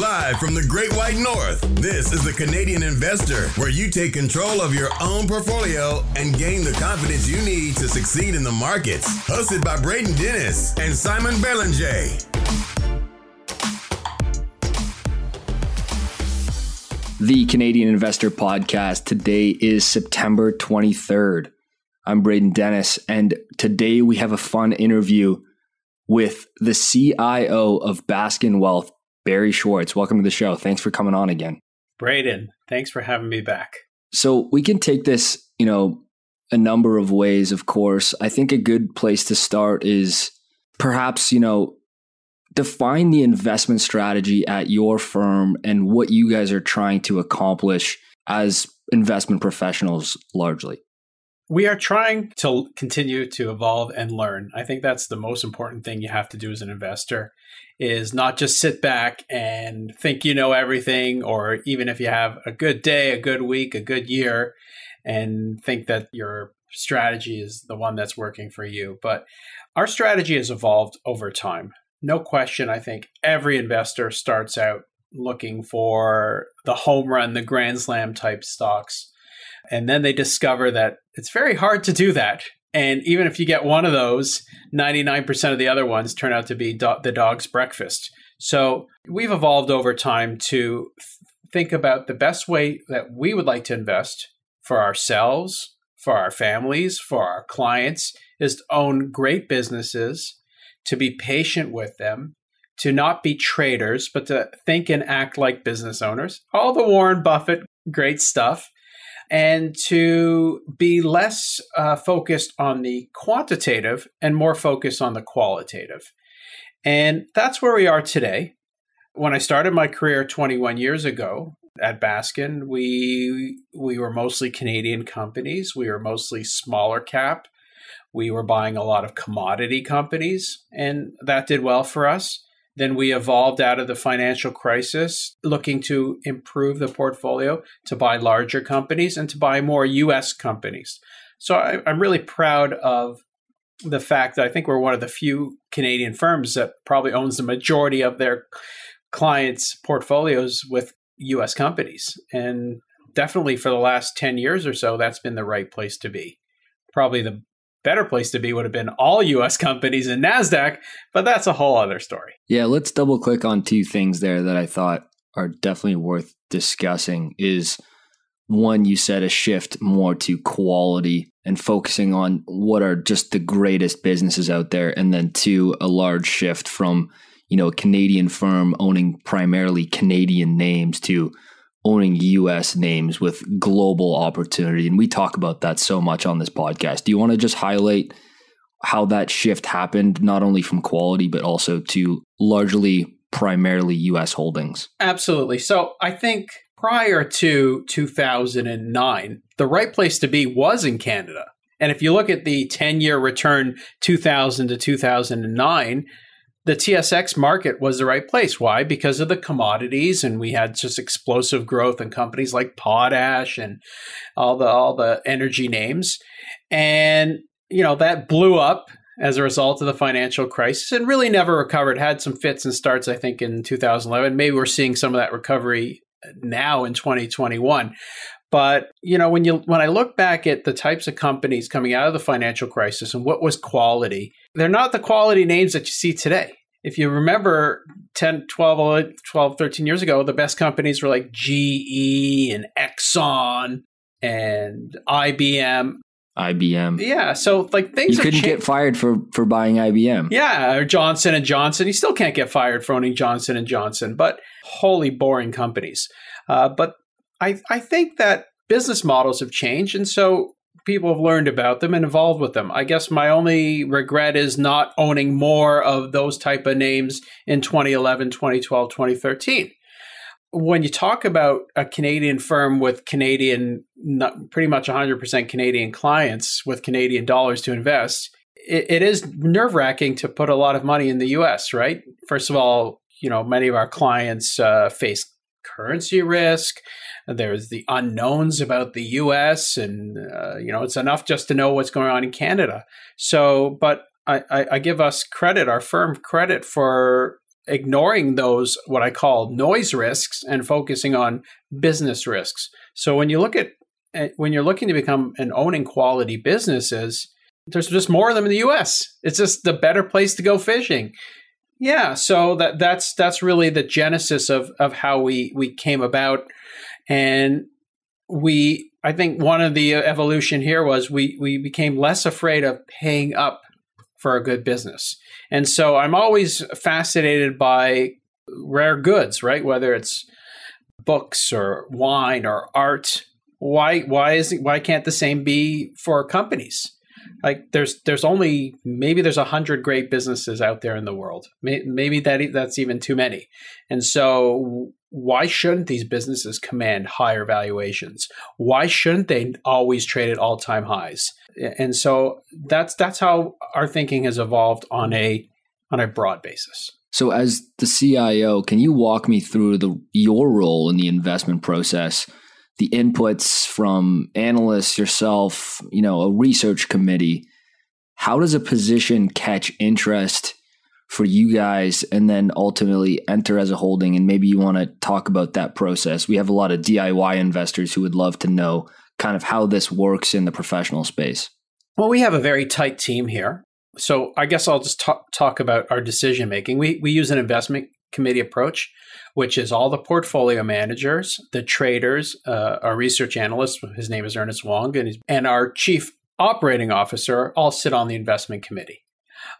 Live from the Great White North, this is the Canadian Investor, where you take control of your own portfolio and gain the confidence you need to succeed in the markets. Hosted by Braden Dennis and Simon Belanger. The Canadian Investor Podcast. Today is September 23rd. I'm Braden Dennis, and today we have a fun interview with the CIO of Baskin Wealth, Barry Schwartz. Welcome to the show. Thanks for coming on again. Braden, thanks for having me back. So we can take this, you know, a number of ways, of course. I think a good place to start is perhaps, you know, define the investment strategy at your firm and what you guys are trying to accomplish as investment professionals largely. We are trying to continue to evolve and learn. I think that's the most important thing you have to do as an investor is not just sit back and think you know everything or even if you have a good day, a good week, a good year and think that your strategy is the one that's working for you. But our strategy has evolved over time. No question, I think every investor starts out looking for the home run, the grand slam type stocks and then they discover that it's very hard to do that. And even if you get one of those, 99% of the other ones turn out to be do- the dog's breakfast. So we've evolved over time to think about the best way that we would like to invest for ourselves, for our families, for our clients is to own great businesses, to be patient with them, to not be traders, but to think and act like business owners. All the Warren Buffett great stuff and to be less uh, focused on the quantitative and more focused on the qualitative. And that's where we are today. When I started my career 21 years ago at Baskin, we we were mostly Canadian companies. We were mostly smaller cap. We were buying a lot of commodity companies, and that did well for us. Then we evolved out of the financial crisis, looking to improve the portfolio to buy larger companies and to buy more US companies. So I, am really proud of the fact that I think we're one of the few Canadian firms that probably owns the majority of their clients' portfolios with US companies. And definitely for the last 10 years or so, that's been the right place to be. Probably the better place to be would have been all US companies and NASDAQ, but that's a whole other story. Yeah, let's double click on two things there that I thought are definitely worth discussing is one you said a shift more to quality and focusing on what are just the greatest businesses out there and then two a large shift from you know a Canadian firm owning primarily Canadian names to owning US names with global opportunity. And we talk about that so much on this podcast. Do you want to just highlight how that shift happened, not only from quality, but also to largely primarily US holdings? Absolutely. So I think prior to 2009, the right place to be was in Canada. And if you look at the 10 year return 2000 to 2009, the TSX market was the right place. Why? Because of the commodities, and we had just explosive growth in companies like potash and all the all the energy names, and you know that blew up as a result of the financial crisis and really never recovered. Had some fits and starts, I think, in 2011. Maybe we're seeing some of that recovery now in 2021. But you know, when you when I look back at the types of companies coming out of the financial crisis and what was quality, they're not the quality names that you see today. If you remember 10, 12, 12 13 years ago, the best companies were like GE and Exxon and IBM. IBM. Yeah, so like things you couldn't cha- get fired for for buying IBM. Yeah, or Johnson and Johnson. You still can't get fired for owning Johnson and Johnson, but wholly boring companies. Uh, but I, I think that business models have changed. And so people have learned about them and evolved with them. I guess my only regret is not owning more of those type of names in 2011, 2012, 2013. When you talk about a Canadian firm with Canadian, pretty much 100% Canadian clients with Canadian dollars to invest, it, it is nerve wracking to put a lot of money in the US, right? First of all, you know, many of our clients uh, face currency risk. There's the unknowns about the U.S. and uh, you know it's enough just to know what's going on in Canada. So, but I, I, I give us credit, our firm credit for ignoring those what I call noise risks and focusing on business risks. So when you look at when you're looking to become an owning quality businesses, there's just more of them in the US. It's just the better place to go fishing. Yeah, so that that's that's really the genesis of of how we we came about and we I think one of the uh, evolution here was we we became less afraid of paying up for a good business. And so I'm always fascinated by rare goods, right? Whether it's books or wine or art. Why why is why can't the same be for companies? Like there's there's only maybe there's a hundred great businesses out there in the world. Maybe that that's even too many. And so why shouldn't these businesses command higher valuations? Why shouldn't they always trade at all time highs? And so that's that's how our thinking has evolved on a on a broad basis. So as the CIO, can you walk me through the your role in the investment process? The inputs from analysts, yourself, you know, a research committee. How does a position catch interest for you guys and then ultimately enter as a holding? And maybe you want to talk about that process. We have a lot of DIY investors who would love to know kind of how this works in the professional space. Well, we have a very tight team here. So I guess I'll just talk, talk about our decision making. We, we use an investment committee approach, which is all the portfolio managers, the traders, uh, our research analyst, his name is Ernest Wong, and, and our chief operating officer all sit on the investment committee.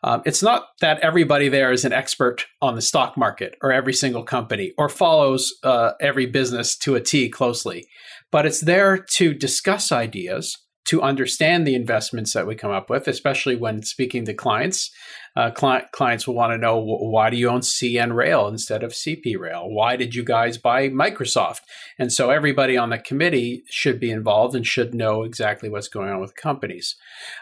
Um, it's not that everybody there is an expert on the stock market or every single company or follows uh, every business to a T closely, but it's there to discuss ideas, to understand the investments that we come up with, especially when speaking to clients uh, client, clients will want to know why do you own CN Rail instead of CP Rail? Why did you guys buy Microsoft? And so everybody on the committee should be involved and should know exactly what's going on with companies.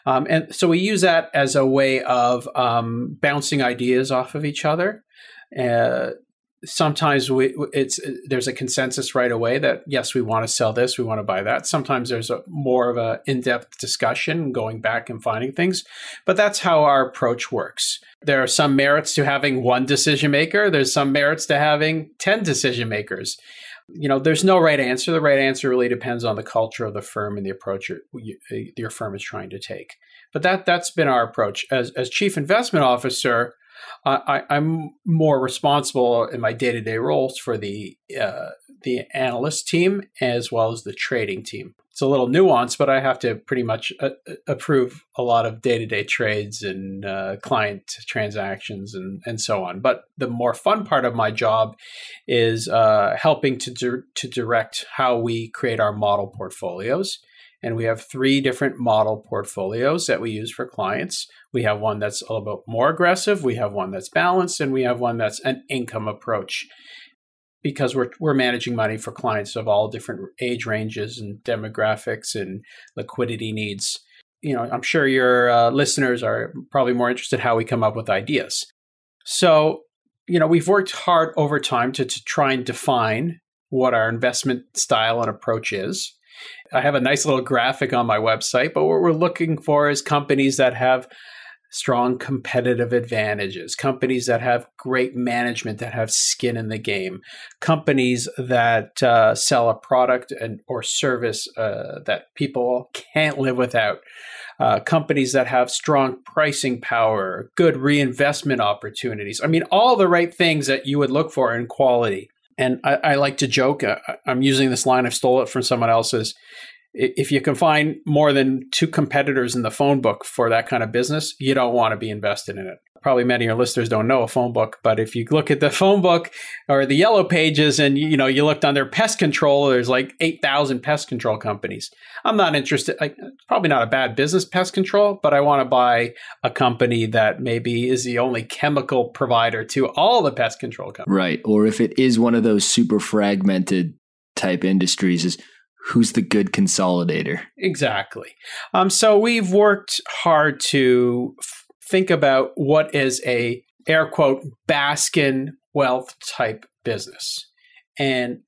Um, and so we use that as a way of um, bouncing ideas off of each other. Uh, sometimes we it's there's a consensus right away that yes we want to sell this we want to buy that. Sometimes there's a more of a in-depth discussion going back and finding things but that's how our approach works. There are some merits to having one decision maker there's some merits to having 10 decision makers. You know there's no right answer the right answer really depends on the culture of the firm and the approach your, your firm is trying to take. But that that's been our approach. As as chief investment officer I, am more responsible in my day to day roles for the uh, the analyst team as well as the trading team. It's a little nuanced, but I have to pretty much uh, uh approve a lot of day to day trades and uh, client transactions and, and so on. But the more fun part of my job is uh, helping to di- to direct how we create our model portfolios and we have three different model portfolios that we use for clients. We have one that's a little bit more aggressive, we have one that's balanced, and we have one that's an income approach because we're, we're managing money for clients of all different age ranges and demographics and liquidity needs. You know, I'm sure your uh, listeners are probably more interested how we come up with ideas. So, you know, we've worked hard over time to, to try and define what our investment style and approach is. I have a nice little graphic on my website, but what we're looking for is companies that have strong competitive advantages, companies that have great management, that have skin in the game, companies that uh, sell a product and or service uh, that people can't live without. Uh, companies that have strong pricing power, good reinvestment opportunities. I mean, all the right things that you would look for in quality. And I, I like to joke, uh, I'm using this line, I've stole it from someone else's. If you can find more than two competitors in the phone book for that kind of business, you don't want to be invested in it probably many of your listeners don't know a phone book, but if you look at the phone book or the yellow pages and you know you looked under pest control, there's like 8,000 pest control companies. I'm not interested probably not a bad business pest control, but I want to buy a company that maybe is the only chemical provider to all the pest control companies. Right, or if it is one of those super fragmented type industries is who's the good consolidator exactly um, so we've worked hard to think about what is a air quote Baskin wealth type business. And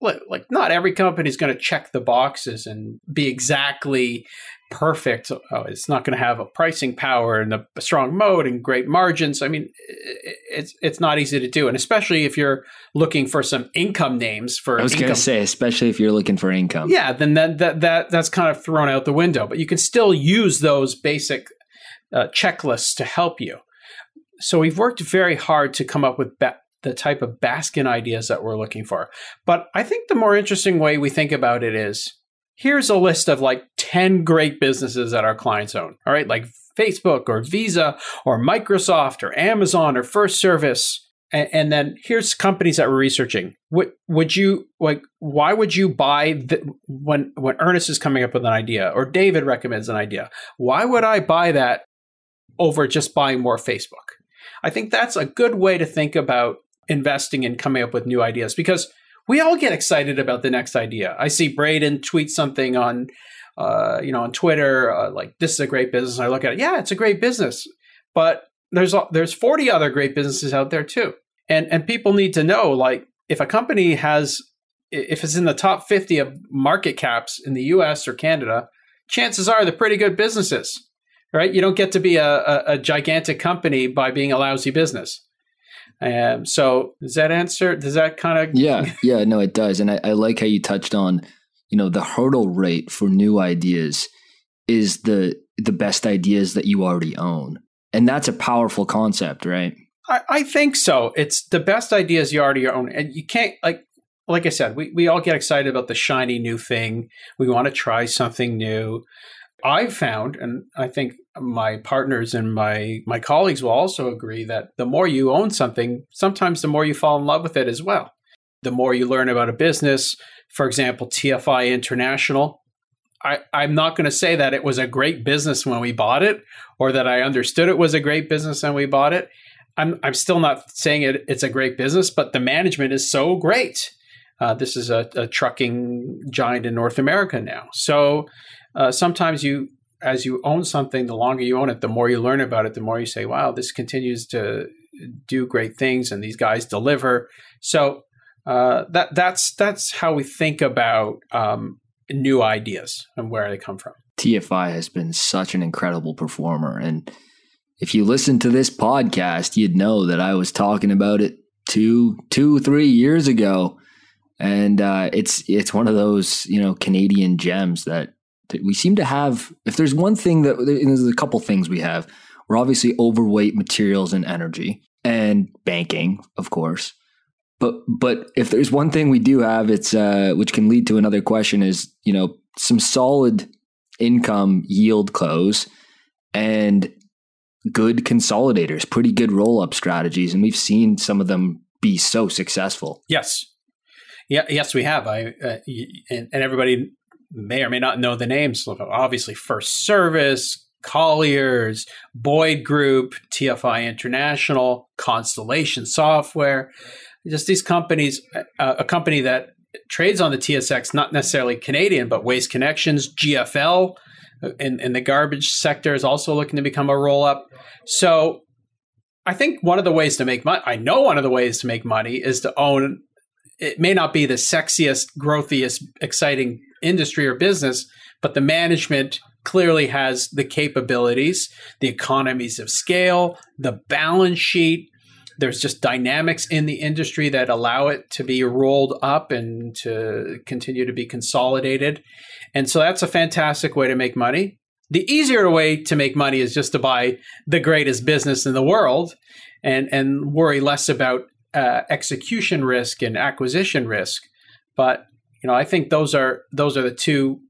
like not every company is going to check the boxes and be exactly perfect. Oh, it's not going to have a pricing power and a, strong mode and great margins. I mean, it's it's not easy to do, and especially if you're looking for some income names for. I was going to say, especially if you're looking for income. Yeah, then that that that that's kind of thrown out the window. But you can still use those basic uh, checklists to help you. So we've worked very hard to come up with ba- the type of Baskin ideas that we're looking for. But I think the more interesting way we think about it is here's a list of like 10 great businesses that our clients own. All right, like Facebook or Visa or Microsoft or Amazon or FirstService. And, and then here's companies that we're researching. Would, would you like? Why would you buy the, when when Ernest is coming up with an idea or David recommends an idea? Why would I buy that over just buying more Facebook? I think that's a good way to think about investing and coming up with new ideas because we all get excited about the next idea. I see Braden tweet something on, uh, you know, on Twitter, uh, like this is a great business. I look at it, yeah, it's a great business, but there's there's 40 other great businesses out there too, and and people need to know like if a company has if it's in the top 50 of market caps in the U.S. or Canada, chances are they're pretty good businesses, right? You don't get to be a, a, a gigantic company by being a lousy business. Um, so does that answer? Does that kind of? yeah, yeah, no, it does, and I, I like how you touched on, you know, the hurdle rate for new ideas is the the best ideas that you already own, and that's a powerful concept, right? I, I think so. It's the best ideas you already own, and you can't like like I said, we, we all get excited about the shiny new thing. We want to try something new. I've found, and I think my partners and my my colleagues will also agree that the more you own something, sometimes the more you fall in love with it as well. The more you learn about a business, for example, TFI International. I, I'm not going to say that it was a great business when we bought it, or that I understood it was a great business when we bought it. I'm I'm still not saying it, it's a great business, but the management is so great. Uh, this is a, a, trucking giant in North America now. So uh, sometimes you, as you own something, the longer you own it, the more you learn about it, the more you say, wow, this continues to do great things and these guys deliver. So uh, that that's that's how we think about um, new ideas and where they come from. TFI has been such an incredible performer, and if you listen to this podcast, you'd know that I was talking about it two, two, three years ago, and uh, it's it's one of those you know Canadian gems that we seem to have if there's one thing that there's a couple things we have we're obviously overweight materials and energy and banking of course. But but if there's one thing we do have it's uh, which can lead to another question is you know some solid income yield close and good consolidators pretty good roll up strategies. And we've seen some of them be so successful. Yes. Yeah yes we have. I uh, and, and everybody may or may not know the names. Obviously, FirstService, Colliers, Boyd Group, TFI International, Constellation Software. Just these companies, uh, a company that trades on the TSX, not necessarily Canadian, but Waste Connections, GFL uh, in, in the garbage sector is also looking to become a roll up. So I think one of the ways to make money, I know one of the ways to make money is to own, it may not be the sexiest, growthiest, exciting industry or business, but the management clearly has the capabilities, the economies of scale, the balance sheet. There's just dynamics in the industry that allow it to be rolled up and to continue to be consolidated. And so that's a fantastic way to make money. The easier way to make money is just to buy the greatest business in the world and, and worry less about uh, execution risk and acquisition risk. But you know, I think those are those are the two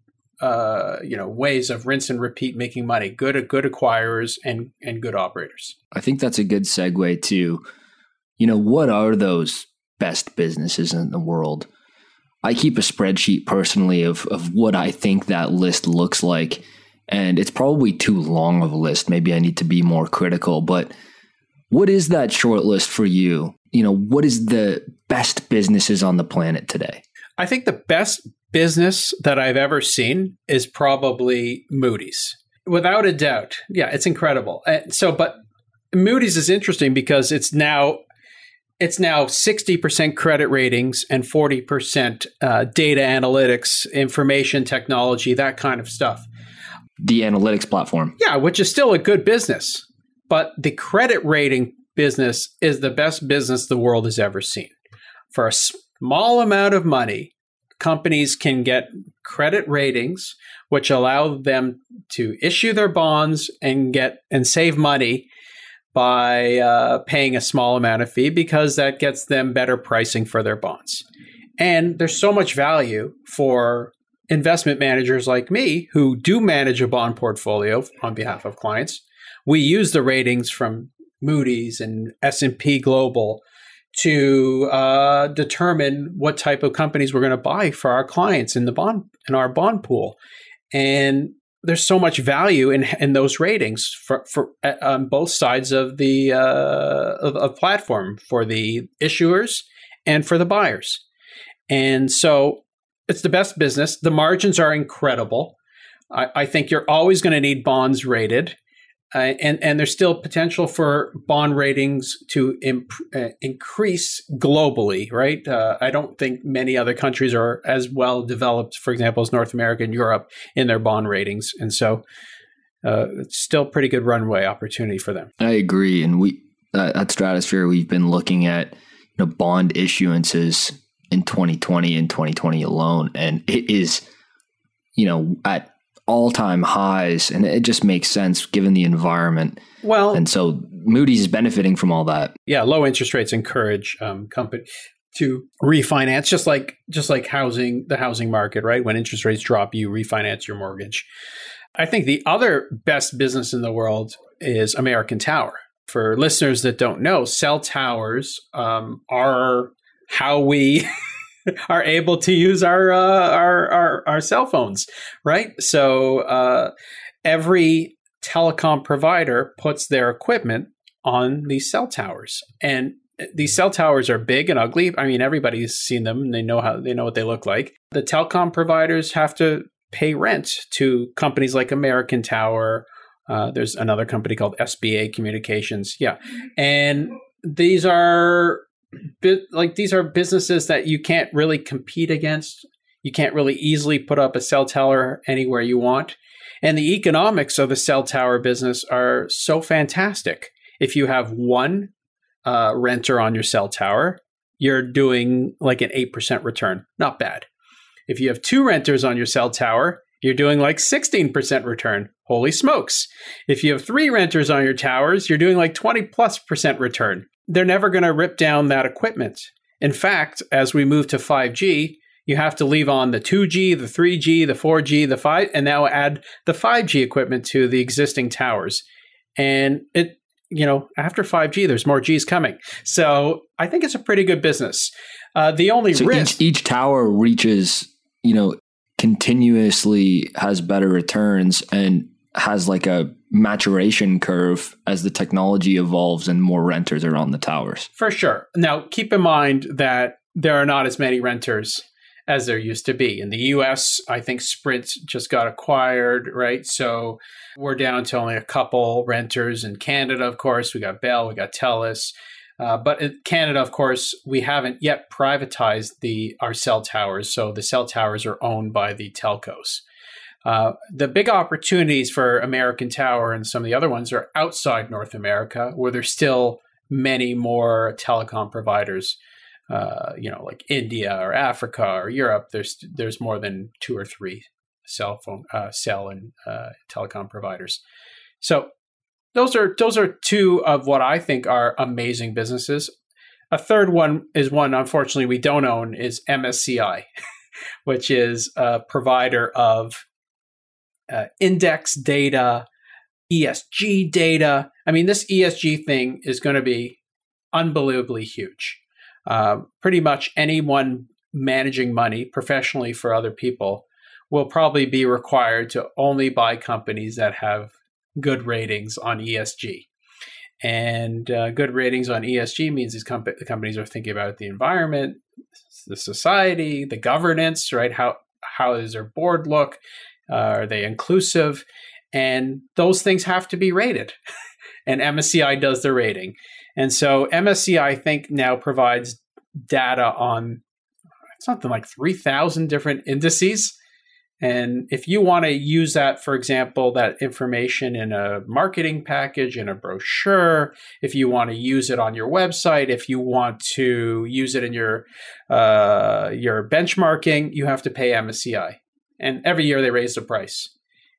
uh, you know ways of rinse and repeat making money: good good acquirers and and good operators. I think that's a good segue to, you know, what are those best businesses in the world? I keep a spreadsheet personally of of what I think that list looks like, and it's probably too long of a list. Maybe I need to be more critical, but what is that short list for you? You know, what is the best businesses on the planet today? I think the best business that I've ever seen is probably Moody's. Without a doubt. Yeah, it's incredible. And so, but Moody's is interesting because it's now it's now 60% credit ratings and 40% uh, data analytics, information technology, that kind of stuff. The analytics platform. Yeah, which is still a good business. But the credit rating business is the best business the world has ever seen. For a small amount of money, companies can get credit ratings which allow them to issue their bonds and get and save money by uh, paying a small amount of fee because that gets them better pricing for their bonds. And there's so much value for investment managers like me who do manage a bond portfolio on behalf of clients. We use the ratings from Moody's and S&P Global to uh, determine what type of companies we're going to buy for our clients in the bond in our bond pool and there's so much value in in those ratings for for uh, on both sides of the uh, of, of platform for the issuers and for the buyers, and so it's the best business. The margins are incredible. I, I think you're always going to need bonds rated. Uh, and and there's still potential for bond ratings to imp- uh, increase globally, right? Uh, I don't think many other countries are as well developed, for example, as North America and Europe in their bond ratings, and so uh, it's still pretty good runway opportunity for them. I agree, and we at Stratosphere we've been looking at you know bond issuances in 2020 and 2020 alone, and it is you know at all time highs, and it just makes sense given the environment. Well, and so Moody's is benefiting from all that. Yeah, low interest rates encourage um, company to refinance, just like just like housing, the housing market, right? When interest rates drop, you refinance your mortgage. I think the other best business in the world is American Tower. For listeners that don't know, cell towers um, are how we are able to use our uh, our, our, our cell phones, right? So uh, every telecom provider puts their equipment on these cell towers, and these cell towers are big and ugly. I mean, everybody's seen them; and they know how they know what they look like. The telecom providers have to pay rent to companies like American Tower. Uh, there's another company called SBA Communications. Yeah, and these are like these are businesses that you can't really compete against. You can't really easily put up a cell tower anywhere you want. And the economics of the cell tower business are so fantastic. If you have one uh, renter on your cell tower, you're doing like an 8% return. Not bad. If you have two renters on your cell tower, you're doing like 16% return. Holy smokes. If you have three renters on your towers, you're doing like 20 plus percent return they're never going to rip down that equipment. In fact, as we move to 5G, you have to leave on the 2G, the 3G, the 4G, the 5 and now add the 5G equipment to the existing towers. And it you know, after 5G there's more Gs coming. So, I think it's a pretty good business. Uh, the only so risk each, each tower reaches, you know, continuously has better returns and has like a maturation curve as the technology evolves and more renters are on the towers. For sure. Now, keep in mind that there are not as many renters as there used to be. In the US, I think Sprint just got acquired, right? So we're down to only a couple renters. In Canada, of course, we got Bell, we got Telus. Uh, but in Canada, of course, we haven't yet privatized the our cell towers. So the cell towers are owned by the telcos. Uh, the big opportunities for American Tower and some of the other ones are outside North America, where there's still many more telecom providers. Uh, you know, like India or Africa or Europe. There's there's more than two or three cell phone, uh, cell and uh, telecom providers. So those are those are two of what I think are amazing businesses. A third one is one unfortunately we don't own is MSCI, which is a provider of uh, index data, ESG data. I mean, this ESG thing is going to be unbelievably huge. Uh, pretty much anyone managing money professionally for other people will probably be required to only buy companies that have good ratings on ESG. And uh, good ratings on ESG means these com- the companies are thinking about the environment, the society, the governance, right? How how does their board look? Uh, are they inclusive? And those things have to be rated. and MSCI does the rating. And so MSCI, I think, now provides data on something like 3,000 different indices. And if you want to use that, for example, that information in a marketing package, in a brochure, if you want to use it on your website, if you want to use it in your uh, your benchmarking, you have to pay MSCI. And every year they raise the price,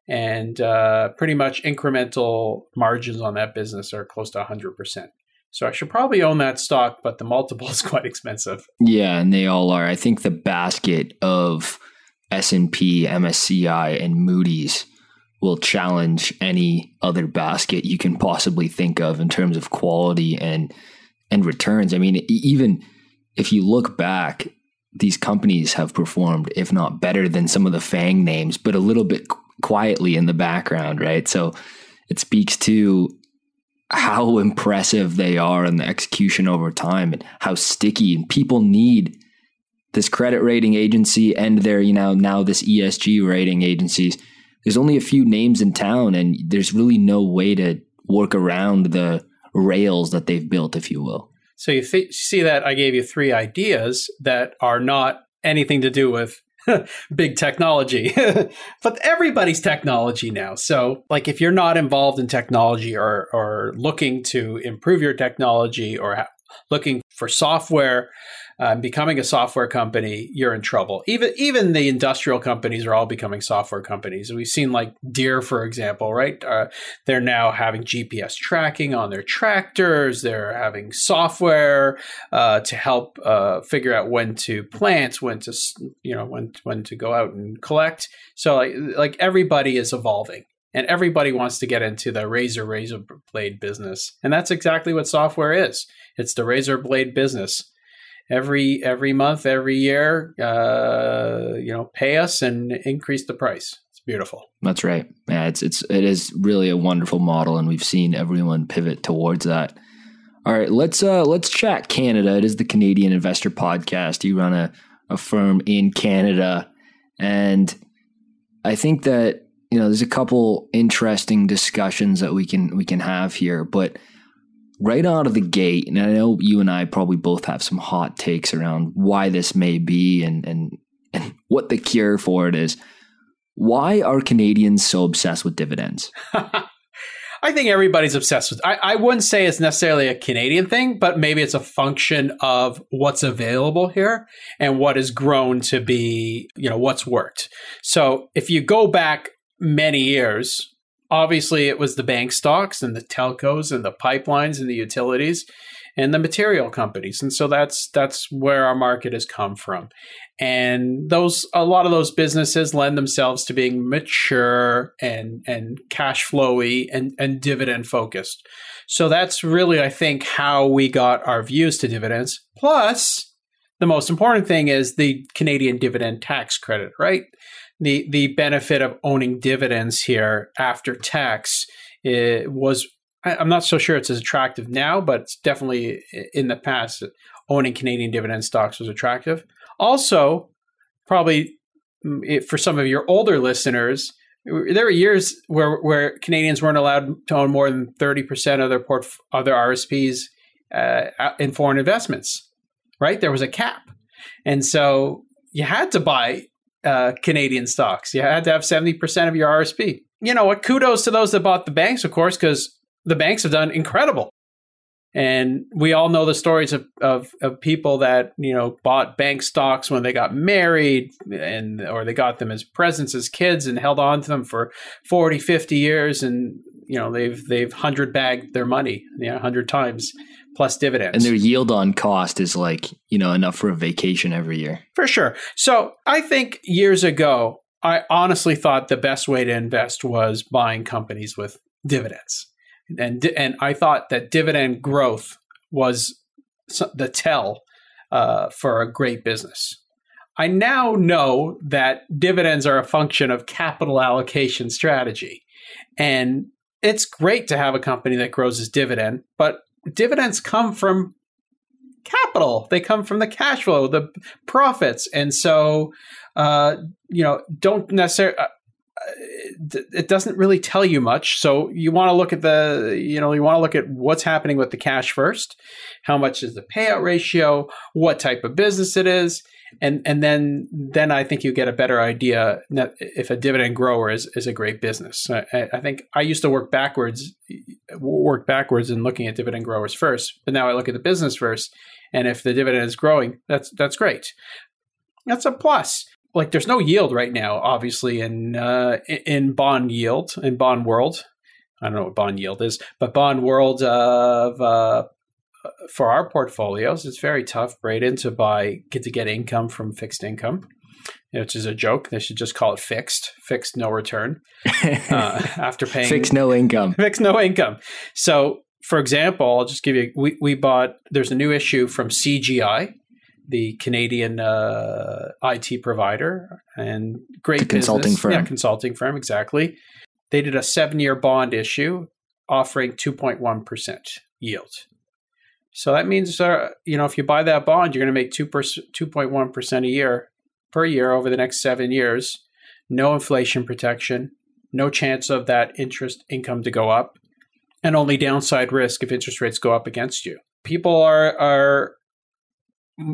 and uh, pretty much incremental margins on that business are close to 100 percent. So I should probably own that stock, but the multiple is quite expensive. Yeah, and they all are. I think the basket of S&P, MSCI and Moody's will challenge any other basket you can possibly think of in terms of quality and and returns. I mean, even if you look back, these companies have performed if not better than some of the FANG names, but a little bit quietly in the background, right? So it speaks to how impressive they are in the execution over time and how sticky and people need this credit rating agency and their, you know, now this ESG rating agencies. There's only a few names in town, and there's really no way to work around the rails that they've built, if you will. So you th- see that I gave you three ideas that are not anything to do with big technology, but everybody's technology now. So, like, if you're not involved in technology or or looking to improve your technology or ha- looking for software um, becoming a software company, you're in trouble. Even even the industrial companies are all becoming software companies. We've seen like Deere, for example, right? Uh, they're now having GPS tracking on their tractors. They're having software uh, to help uh, figure out when to plant, when to you know when when to go out and collect. So like like everybody is evolving and everybody wants to get into the razor razor blade business and that's exactly what software is it's the razor blade business every every month, every year, uh, you know, pay us and increase the price. It's beautiful. That's right. Yeah, it's it's it is really a wonderful model, and we've seen everyone pivot towards that. All right, let's uh let's chat Canada. It is the Canadian Investor Podcast. You run a, a firm in Canada, and I think that you know there's a couple interesting discussions that we can we can have here, but right out of the gate, and I know you and I probably both have some hot takes around why this may be and and and what the cure for it is. Why are Canadians so obsessed with dividends? I think everybody's obsessed with. I, I wouldn't say it's necessarily a Canadian thing, but maybe it's a function of what's available here and what has grown to be, you know, what's worked. So if you go back many years, obviously it was the bank stocks and the telcos and the pipelines and the utilities and the material companies. And so that's that's where our market has come from. And those a lot of those businesses lend themselves to being mature and and cash flowy and and dividend focused. So that's really i think how we got our views to dividends. Plus the most important thing is the canadian dividend tax credit right the the benefit of owning dividends here after tax it was I'm not so sure it's as attractive now, but it's definitely in the past owning Canadian dividend stocks was attractive. Also, probably mm, for some of your older listeners, there were years where where Canadians weren't allowed to own more than thirty percent of their port RSPs uh, in foreign investments. Right, there was a cap, and so you had to buy uh, Canadian stocks. You had to have 70% of your RSP. You know what? Kudos to those that bought the banks, of course, because the banks have done incredible. And we all know the stories of, of, of, people that, you know, bought bank stocks when they got married and or they got them as presents as kids and held on to them for 40, 50 years and you know, they've they've hundred bagged their money, you know, hundred times plus dividends. And their yield on cost is like, you know, enough for a vacation every year. For sure. So I think years ago, I honestly thought the best way to invest was buying companies with dividends. And, and I thought that dividend growth was the tell uh, for a great business. I now know that dividends are a function of capital allocation strategy. And it's great to have a company that grows its dividend, but dividends come from capital. They come from the cash flow, the profits, and so uh, you know don't necessarily. Uh, it doesn't really tell you much. So you want to look at the, you know, you want to look at what's happening with the cash first. How much is the payout ratio? What type of business it is? And and then then I think you get a better idea if a dividend grower is, is a great business. I, I think I used to work backwards, work backwards in looking at dividend growers first, but now I look at the business first. And if the dividend is growing, that's that's great. That's a plus like there's no yield right now, obviously in uh, in bond yield in bond world. I don't know what bond yield is, but bond world of uh, for our portfolios, it's very tough, Braden, to buy get to get income from fixed income, which is a joke. They should just call it fixed, fixed no return uh, after paying fixed no income, fixed no income. So, for example, I'll just give you. We we bought. There's a new issue from CGI, the Canadian uh, IT provider and great consulting firm. Yeah, consulting firm, exactly. They did a seven year bond issue offering 2.1% yield. So that means, uh, you know, if you buy that bond, you're going to make 2 2.1% a year per year over the next seven years. No inflation protection, no chance of that interest income to go up, and only downside risk if interest rates go up against you. People are, are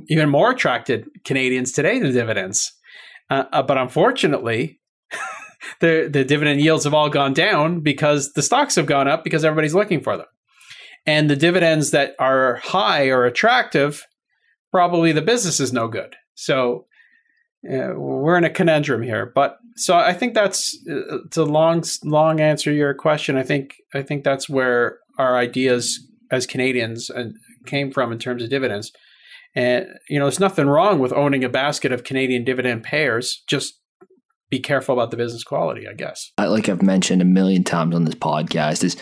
even more attracted Canadians today to dividends. Uh, uh, but unfortunately, the the dividend yields have all gone down because the stocks have gone up because everybody's looking for them. And the dividends that are high or attractive, probably the business is no good. So uh, we're in a conundrum here. But so I think that's uh, to long long answer your question. I think I think that's where our ideas as Canadians uh, came from in terms of dividends. And, you know, there's nothing wrong with owning a basket of Canadian dividend payers. Just be careful about the business quality, I guess. Like I've mentioned a million times on this podcast, is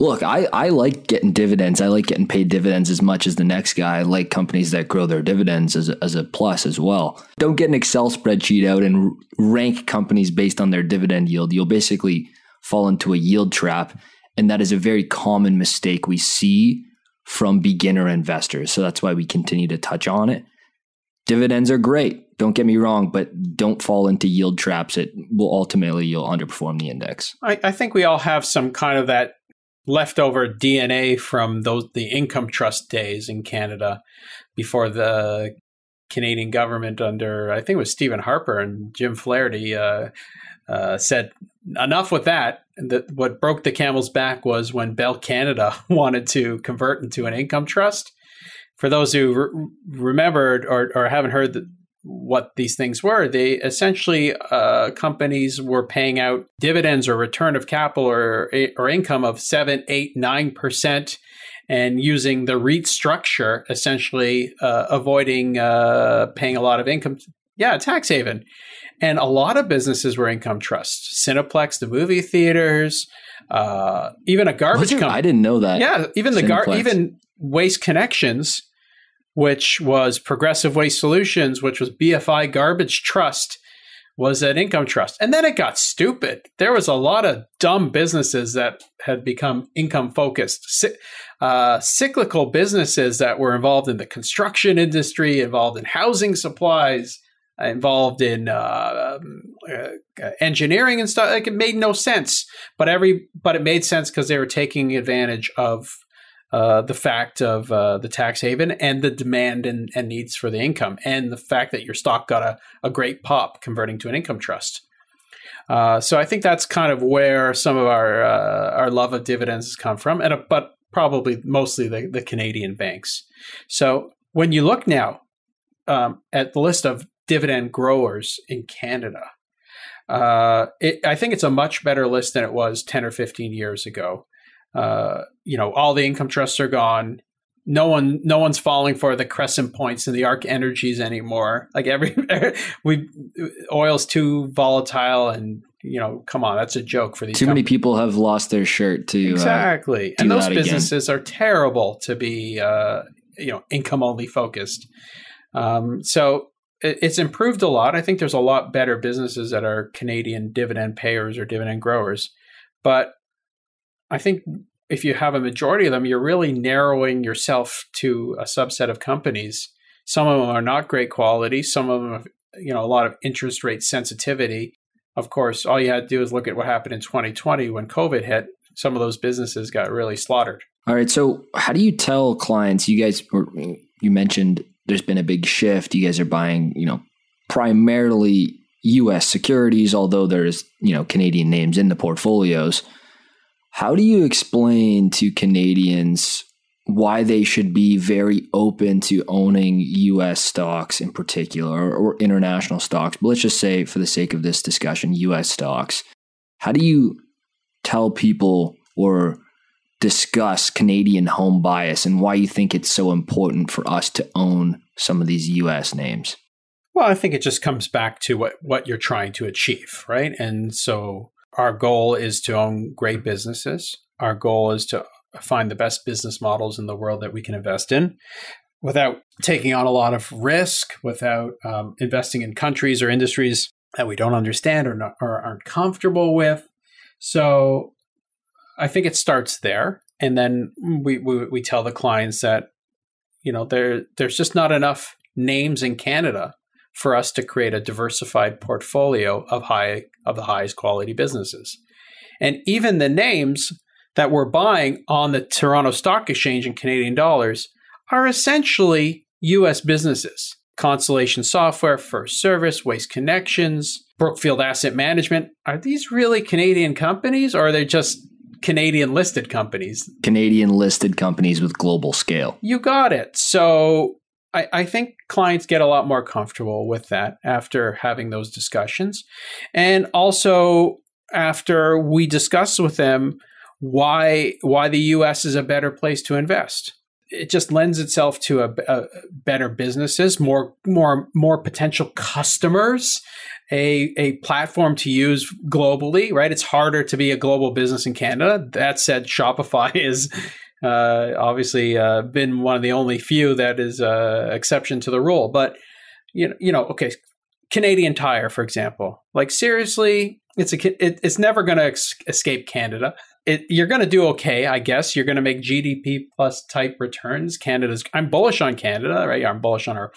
look, I, I like getting dividends. I like getting paid dividends as much as the next guy. I like companies that grow their dividends as as a plus as well. Don't get an Excel spreadsheet out and rank companies based on their dividend yield. You'll basically fall into a yield trap. And that is a very common mistake we see from beginner investors. So that's why we continue to touch on it. Dividends are great. Don't get me wrong, but don't fall into yield traps. It will ultimately you'll underperform the index. I, I think we all have some kind of that leftover DNA from those the income trust days in Canada before the Canadian government under I think it was Stephen Harper and Jim Flaherty uh, uh, said enough with that. That what broke the camel's back was when Bell Canada wanted to convert into an income trust. For those who re- remembered or, or haven't heard the, what these things were, they essentially uh, companies were paying out dividends or return of capital or or income of seven, eight, nine percent, and using the REIT structure, essentially uh, avoiding uh, paying a lot of income. Yeah, tax haven. And a lot of businesses were income trusts. Cineplex, the movie theaters, uh, even a garbage company. I didn't know that. Yeah, even the gar- even Waste Connections, which was Progressive Waste Solutions, which was BFI Garbage Trust, was an income trust. And then it got stupid. There was a lot of dumb businesses that had become income focused, uh, cyclical businesses that were involved in the construction industry, involved in housing supplies, involved in uh, um, uh, engineering and stuff. Like it made no sense, but every but it made sense because they were taking advantage of uh, the fact of uh, the tax haven and the demand and, and, needs for the income, and the fact that your stock got a, a great pop converting to an income trust. Uh, so I think that's kind of where some of our uh, our love of dividends has come from, and but probably mostly the, the Canadian banks. So when you look now um, at the list of dividend growers in Canada. Uh, it, I think it's a much better list than it was 10 or 15 years ago. Uh, you know, all the income trusts are gone. No one, no one's falling for the Crescent Points and the Arc Energies anymore. Like every, we, oil's too volatile, and you know, come on, that's a joke for these. Too companies. many people have lost their shirt to uh, exactly, uh, and those businesses again. are terrible to be, uh, you know, income only focused. Um, so it's improved a lot. I think there's a lot better businesses that are Canadian dividend payers or dividend growers. But I think if you have a majority of them, you're really narrowing yourself to a subset of companies. Some of them are not great quality. Some of them have, you know, a lot of interest rate sensitivity. of course, all you had to do is look at what happened in 2020 when COVID hit. Some of those businesses got really slaughtered. All right. So, how do you tell clients? You guys, you mentioned there's been a big shift. You guys are buying, you know, primarily U.S. securities, although there's you know Canadian names in the portfolios. How do you explain to Canadians why they should be very open to owning US stocks in particular or, or, international stocks. But let's just say, for the sake of this discussion, US stocks. How do you tell people or discuss Canadian home bias and why you think it's so important for us to own some of these US names? Well, I think it just comes back to what, what you're trying to achieve, right? And so our goal is to own great businesses. Our goal is to find the best business models in the world that we can invest in without taking on a lot of risk, without um, investing in countries or industries that we don't understand or, not, or aren't comfortable with. So I think it starts there. And then we, we, we tell the clients that, you know, there there's just not enough names in Canada for us to create a diversified portfolio of high of the highest quality businesses. And even the names that we're buying on the Toronto Stock Exchange in Canadian dollars are essentially US businesses. Constellation Software, FirstService, Waste Connections, Brookfield Asset Management. Are these really Canadian companies or are they just Canadian listed companies? Canadian listed companies with global scale. You got it. So I, I, think clients get a lot more comfortable with that after having those discussions. And also after we discuss with them why why the U.S. is a better place to invest. It just lends itself to a, a better businesses, more more more potential customers, a a platform to use globally. Right, it's harder to be a global business in Canada. That said, Shopify is. Uh, obviously, uh, been one of the only few that is uh, exception to the rule. But you know, you know, okay, Canadian Tire, for example. Like seriously, it's a it, it's never going to ex- escape Canada. It, you're going to do okay, I guess. You're going to make GDP plus type returns. Canada's. I'm bullish on Canada, right? I'm bullish on our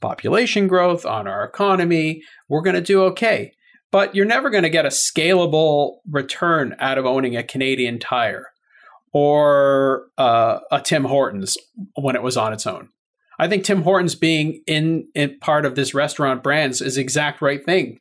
population growth, on our economy. We're going to do okay, but you're never going to get a scalable return out of owning a Canadian Tire or uh, a Tim Hortons when it was on its own. I think Tim Hortons being in, in part of this restaurant brands is exact right thing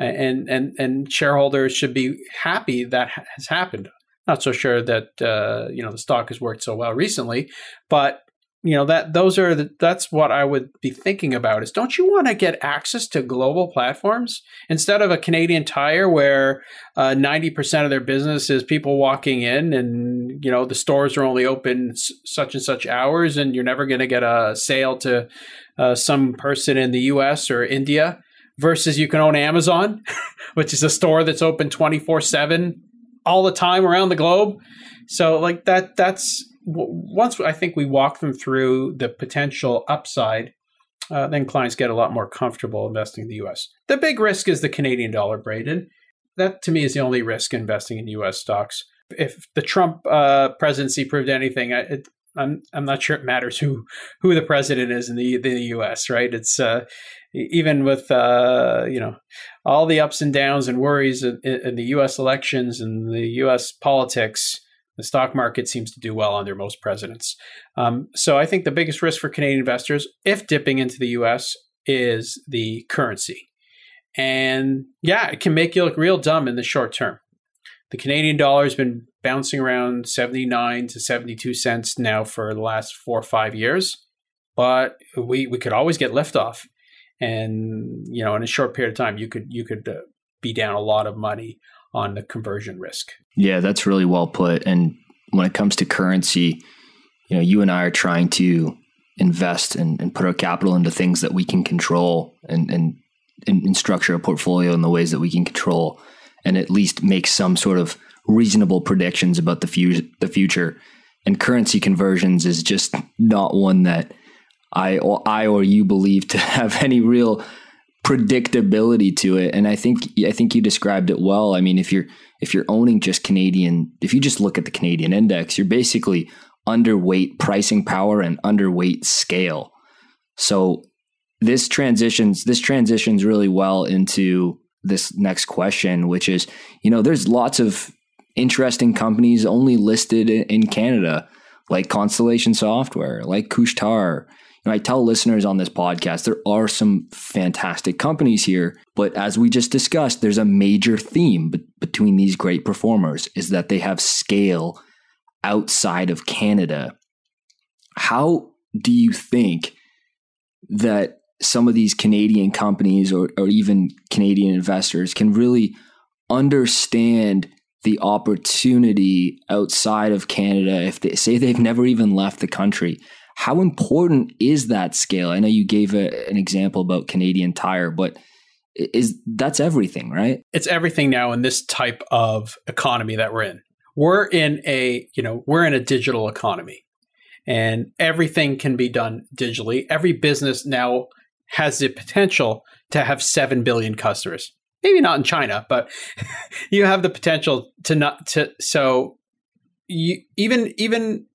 and and and shareholders should be happy that has happened. Not so sure that uh, you know the stock has worked so well recently, but you know that those are the, that's what I would be thinking about is don't you want to get access to global platforms instead of a Canadian Tire where uh, ninety uh, percent of their business is people walking in and you know the stores are only open s- such and such hours and you're never going to get a sale to uh, some person in the U.S. or India versus you can own Amazon, which is a store that's open 24 7 all the time around the globe. So, like that, that's once I think we walk them through the potential upside, uh, then clients get a lot more comfortable investing in the US. The big risk is the Canadian dollar, Braden. That to me is the only risk investing in US stocks. If the Trump uh, presidency proved anything, it, I'm I'm not sure it matters who who the president is in the the U.S. Right? It's uh, even with uh, you know all the ups and downs and worries in, in, the U.S. elections and the U.S. politics, the stock market seems to do well under most presidents. Um, so I think the biggest risk for Canadian investors, if dipping into the U.S., is the currency, and yeah, it can make you look real dumb in the short term. The Canadian dollar has been bouncing around 79 to 72 cents now for the last four or five years, but we, we could always get liftoff and you know in a short period of time you could you could uh, be down a lot of money on the conversion risk. Yeah that's really well put. And when it comes to currency you know you and i are trying to invest and, and put our capital into things that we can control and, and and structure a portfolio in the ways that we can control and at least make some sort of reasonable predictions about the, fu- the future. And currency conversions is just not one that I or I or you believe to have any real predictability to it. And I think I think you described it well. I mean, if you're if you're owning just Canadian, if you just look at the Canadian index, you're basically underweight pricing power and underweight scale. So this transitions this transitions really well into this next question, which is, you know, there's lots of interesting companies only listed in Canada, like Constellation Software, like Couche-Tard. I tell listeners on this podcast there are some fantastic companies here, but as we just discussed, there's a major theme be- between these great performers is that they have scale outside of Canada. How do you think that some of these Canadian companies or, or even Canadian investors can really understand the opportunity outside of Canada if they say they've never even left the country. How important is that scale? I know you gave a, an example about Canadian Tire, but is that's everything, right? It's everything now in this type of economy that we're in. We're in a, you know, we're in a digital economy and everything can be done digitally. Every business now has the potential to have 7 billion customers. Maybe not in China, but you have the potential to not to so you even even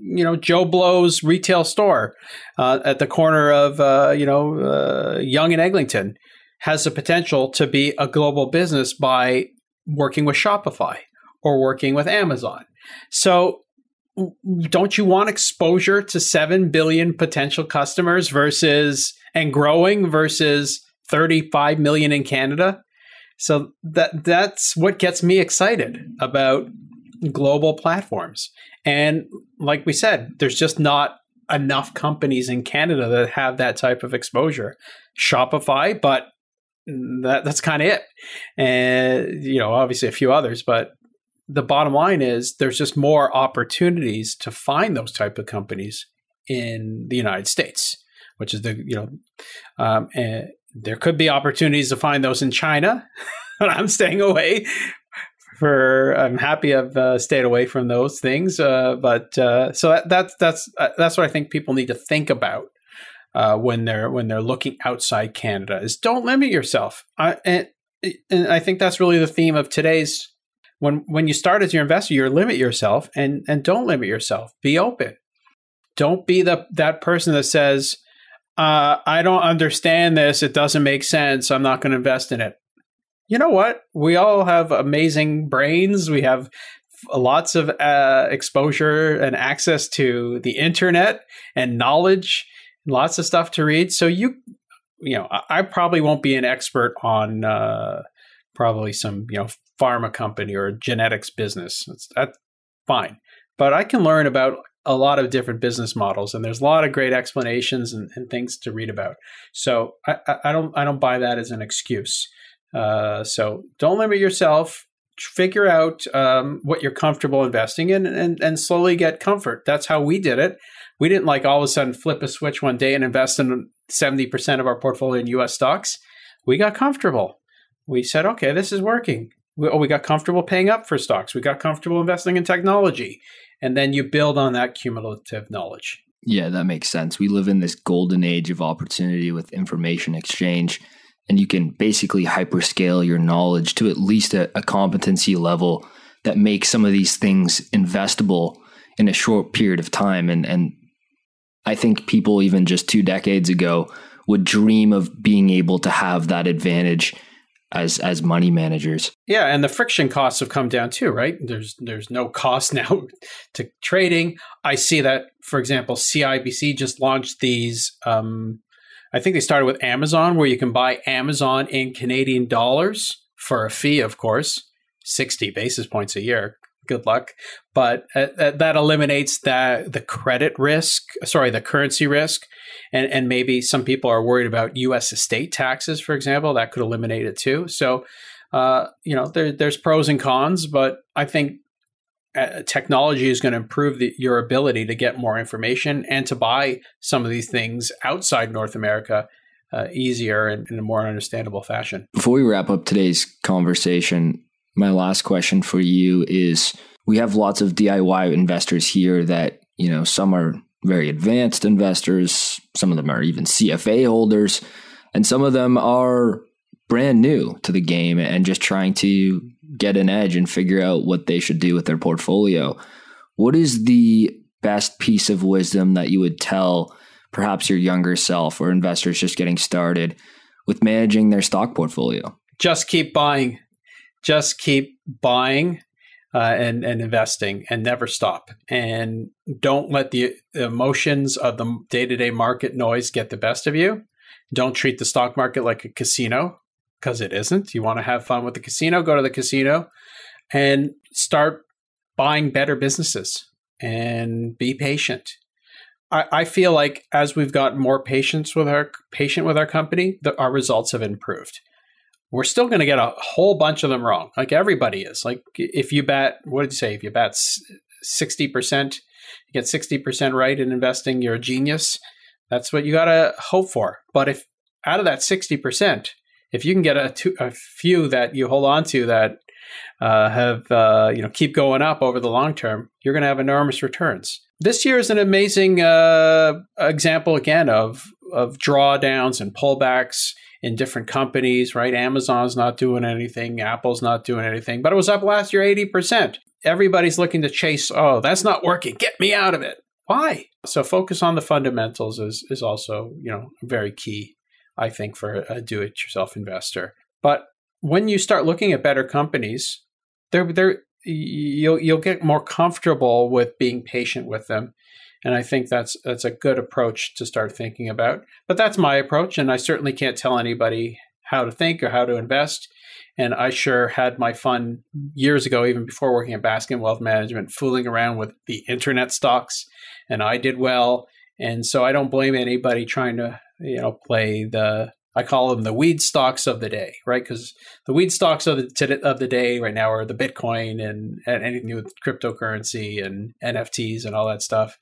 you know Joe Blow's retail store uh, at the corner of uh, you know uh, Yonge and Eglinton has the potential to be a global business by working with Shopify or working with Amazon. So don't you want exposure to 7 billion potential customers versus and growing versus 35 million in Canada? So that that's what gets me excited about global platforms. And like we said, there's just not enough companies in Canada that have that type of exposure. Shopify, but that that's kind of it. And you know, obviously a few others, but the bottom line is there's just more opportunities to find those type of companies in the United States, which is the you know, um, and there could be opportunities to find those in China, but I'm staying away. For I'm happy I've uh, stayed away from those things, uh, but uh, so that, that's that's uh, that's what I think people need to think about uh, when they're when they're looking outside Canada is don't limit yourself. I, and, and I think that's really the theme of today's when when you start as your investor, you limit yourself and and don't limit yourself. Be open. Don't be the that person that says, uh, "I don't understand this. It doesn't make sense. I'm not going to invest in it." You know what? We all have amazing brains. We have lots of uh, exposure and access to the internet and knowledge, lots of stuff to read. So you, you know, I, I probably won't be an expert on uh, probably some you know pharma company or genetics business. That's, that's fine. But I can learn about a lot of different business models, and there's a lot of great explanations and, and things to read about. So I, I, don't I don't buy that as an excuse. Uh, so don't limit yourself. Figure out um, what you're comfortable investing in, and and slowly get comfort. That's how we did it. We didn't like all of a sudden flip a switch one day and invest in seventy percent of our portfolio in U.S. stocks. We got comfortable. We said, okay, this is working we, oh, we got comfortable paying up for stocks. We got comfortable investing in technology. And then you build on that cumulative knowledge. Yeah, that makes sense. We live in this golden age of opportunity with information exchange, and you can basically hyperscale your knowledge to at least a, a competency level that makes some of these things investable in a short period of time. And, and I think people, even just two decades ago, would dream of being able to have that advantage as as money managers. Yeah, and the friction costs have come down too, right? There's there's no cost now to trading. I see that, for example, CIBC just launched these. Um, I think they started with Amazon, where you can buy Amazon in Canadian dollars for a fee, of course, sixty basis points a year. Good luck, but uh, that eliminates that the credit risk. Sorry, the currency risk and and maybe some people are worried about U.S. estate taxes, for example. That could eliminate it too. So, uh, you know, there, there's pros and cons, but I think technology is going to improve the, your ability to get more information and to buy some of these things outside North America uh, easier and in a more understandable fashion. Before we wrap up today's conversation, my last question for you is: We have lots of DIY investors here that you know some are very advanced investors. Some of them are even CFA holders, and some of them are brand new to the game and just trying to get an edge and figure out what they should do with their portfolio. What is the best piece of wisdom that you would tell perhaps your younger self or investors just getting started with managing their stock portfolio? just keep buying, just keep buying uh, and and investing, and never stop. And don't let the emotions of the day to day market noise get the best of you. Don't treat the stock market like a casino because it isn't. You want to have fun with the casino, go to the casino and start buying better businesses and be patient. I, I feel like as we've got more patience with our patient with our company, the, our results have improved. We're still going to get a whole bunch of them wrong, like everybody is. Like if you bet, what did you say? If you bet sixty percent, you get sixty percent right in investing, you're a genius. That's what you got to hope for. But if out of that sixty percent, if you can get a, two, a few that you hold on to that uh, have uh, you know keep going up over the long term, you're going to have enormous returns. This year is an amazing uh, example again of of drawdowns and pullbacks in different companies. Right, Amazon's not doing anything, Apple's not doing anything, but it was up last year eighty percent. Everybody's looking to chase. Oh, that's not working. Get me out of it. Why? So focus on the fundamentals is is also you know very key. I think for a do-it-yourself investor. But when you start looking at better companies, they're, they're, you'll you'll get more comfortable with being patient with them, and I think that's that's a good approach to start thinking about. But that's my approach, and I certainly can't tell anybody how to think or how to invest. And I sure had my fun years ago, even before working at Baskin Wealth Management, fooling around with the internet stocks, and I did well. And so I don't blame anybody trying to you know play the I call them the weed stocks of the day, right? Because the weed stocks of the of the day right now are the Bitcoin and, and anything with cryptocurrency and NFTs and all that stuff.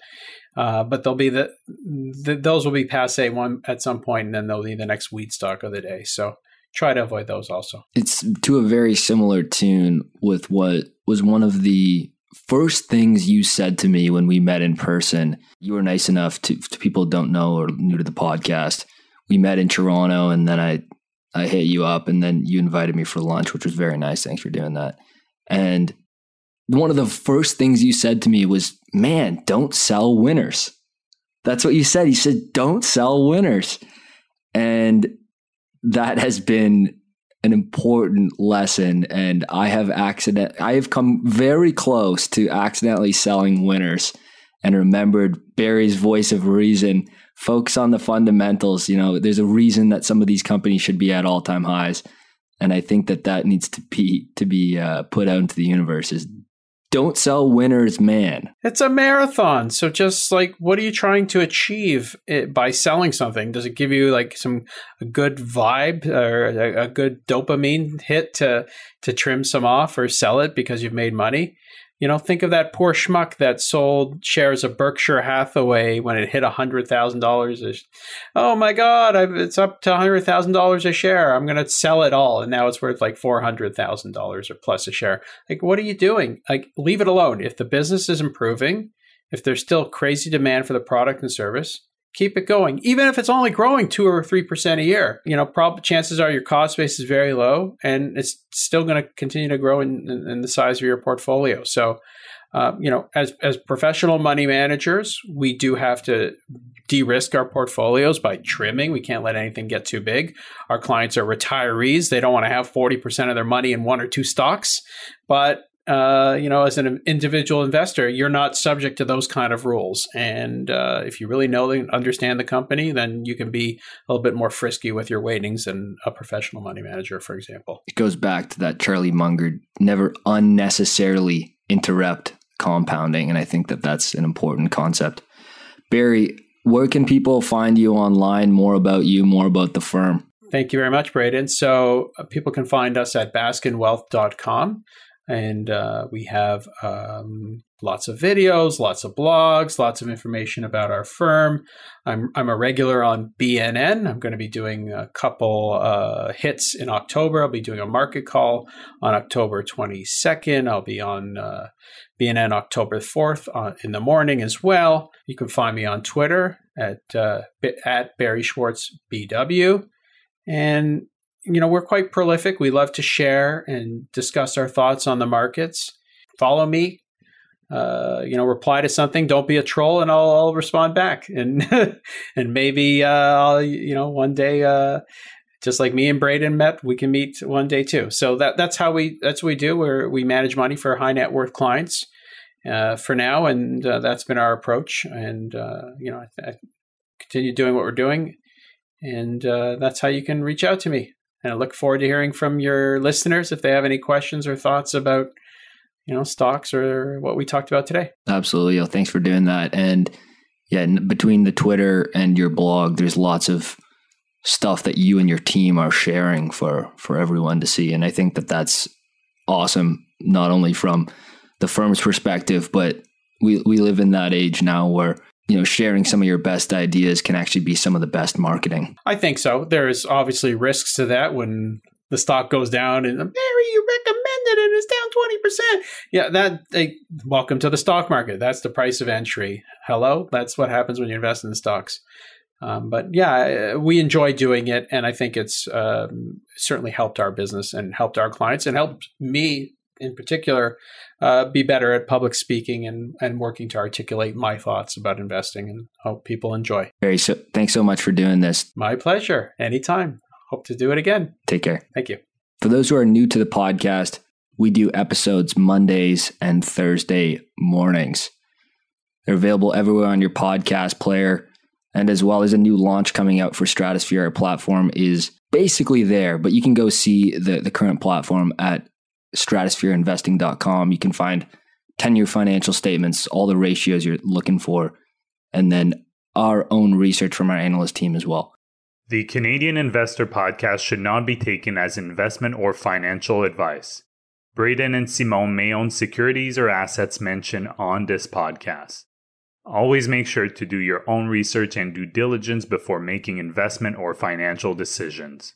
Uh, but they'll be the, the, those will be passe one at some point, and then they'll be the next weed stock of the day. So try to avoid those also. It's to a very similar tune with what was one of the first things you said to me when we met in person. You were nice enough to, to people don't know or new to the podcast we met in Toronto and then I I hit you up and then you invited me for lunch, which was very nice. Thanks for doing that. And one of the first things you said to me was, "Man, don't sell winners." That's what you said. You said, "Don't sell winners." And that has been an important lesson and I have accident I have come very close to accidentally selling winners and remembered Barry's voice of reason focus on the fundamentals. You know, there's a reason that some of these companies should be at all time highs, and I think that that needs to be to be uh, put out into the universe. Is don't sell winners, man. It's a marathon. So just like, what are you trying to achieve eh, by selling something? Does it give you like some a good vibe or a, a good dopamine hit to to trim some off or sell it because you've made money? You know, think of that poor schmuck that sold shares of Berkshire Hathaway when it hit $100,000. Oh my God, I've, it's up to $100,000 a share. I'm going to sell it all. And now it's worth like $400,000 or plus a share. Like, what are you doing? Like, leave it alone. If the business is improving, if there's still crazy demand for the product and service, keep it going. Even if it's only growing 2 or 3% a year you know prob- chances are your cost base is very low and it's still going to continue to grow in, in, in, the size of your portfolio. So uh, you know as as professional money managers we do have to de-risk our portfolios by trimming. We can't let anything get too big. Our clients are retirees. They don't want to have 40% of their money in one or two stocks. But uh, you know, as an individual investor, you're not subject to those kind of rules. And uh, if you really know and understand the company, then you can be a little bit more frisky with your weightings than a professional money manager, for example. It goes back to that Charlie Munger never unnecessarily interrupt compounding. And I think that that's an important concept. Barry, where can people find you online, more about you, more about the firm? Thank you very much, Braden. So uh, people can find us at baskinwealth.com and uh, we have um, lots of videos, lots of blogs, lots of information about our firm. I'm I'm a regular on BNN. I'm going to be doing a couple uh, hits in October. I'll be doing a market call on October 22nd. I'll be on uh, BNN October 4th uh, in the morning as well. You can find me on Twitter at uh, at Barry Schwartz BW. And you know, we're quite prolific. We love to share and discuss our thoughts on the markets. Follow me. Uh, you know, reply to something. Don't be a troll, and I'll, I'll respond back. And and maybe uh, I'll you know one day uh, just like me and Braden met, we can meet one day too. So that that's how we that's what we do. Where we manage money for high net worth clients uh, for now, and uh, that's been our approach. And uh, you know, I, I, continue doing what we're doing, and that's how you can reach out to me. And I look forward to hearing from your listeners if they have any questions or thoughts about you know stocks or what we talked about today. Absolutely, thanks for doing that. And yeah, between the Twitter and your blog, there's lots of stuff that you and your team are sharing for for everyone to see and i think that that's awesome not only from the firm's perspective but we we live in that age now where you know sharing some of your best ideas can actually be some of the best marketing i think so there's obviously risks to that when the stock goes down and Barry, you recommended it, and it's down 20%. Yeah, that they welcome to the stock market. That's the price of entry. Hello? That's what happens when you invest in stocks. Um, but yeah, we enjoy doing it, and I think it's um, certainly helped our business and helped our clients and helped me in particular uh, be better at public speaking and, and working to articulate my thoughts about investing and hope people enjoy. Barry, so thanks so much for doing this. My pleasure. Anytime. Hope to do it again. Take care. Thank you. For those who are new to the podcast, we do episodes Mondays and Thursday mornings. They're available everywhere on your podcast player and as well as a new launch coming out for Stratosphere. Our platform is basically there, but you can go see the, the current platform at stratosphereinvesting.com. You can find 10 year financial statements, all the ratios you're looking for, and then our own research from our analyst team as well. The Canadian Investor Podcast should not be taken as investment or financial advice. Braden and Simon may own securities or assets mentioned on this podcast. Always make sure to do your own research and due diligence before making investment or financial decisions.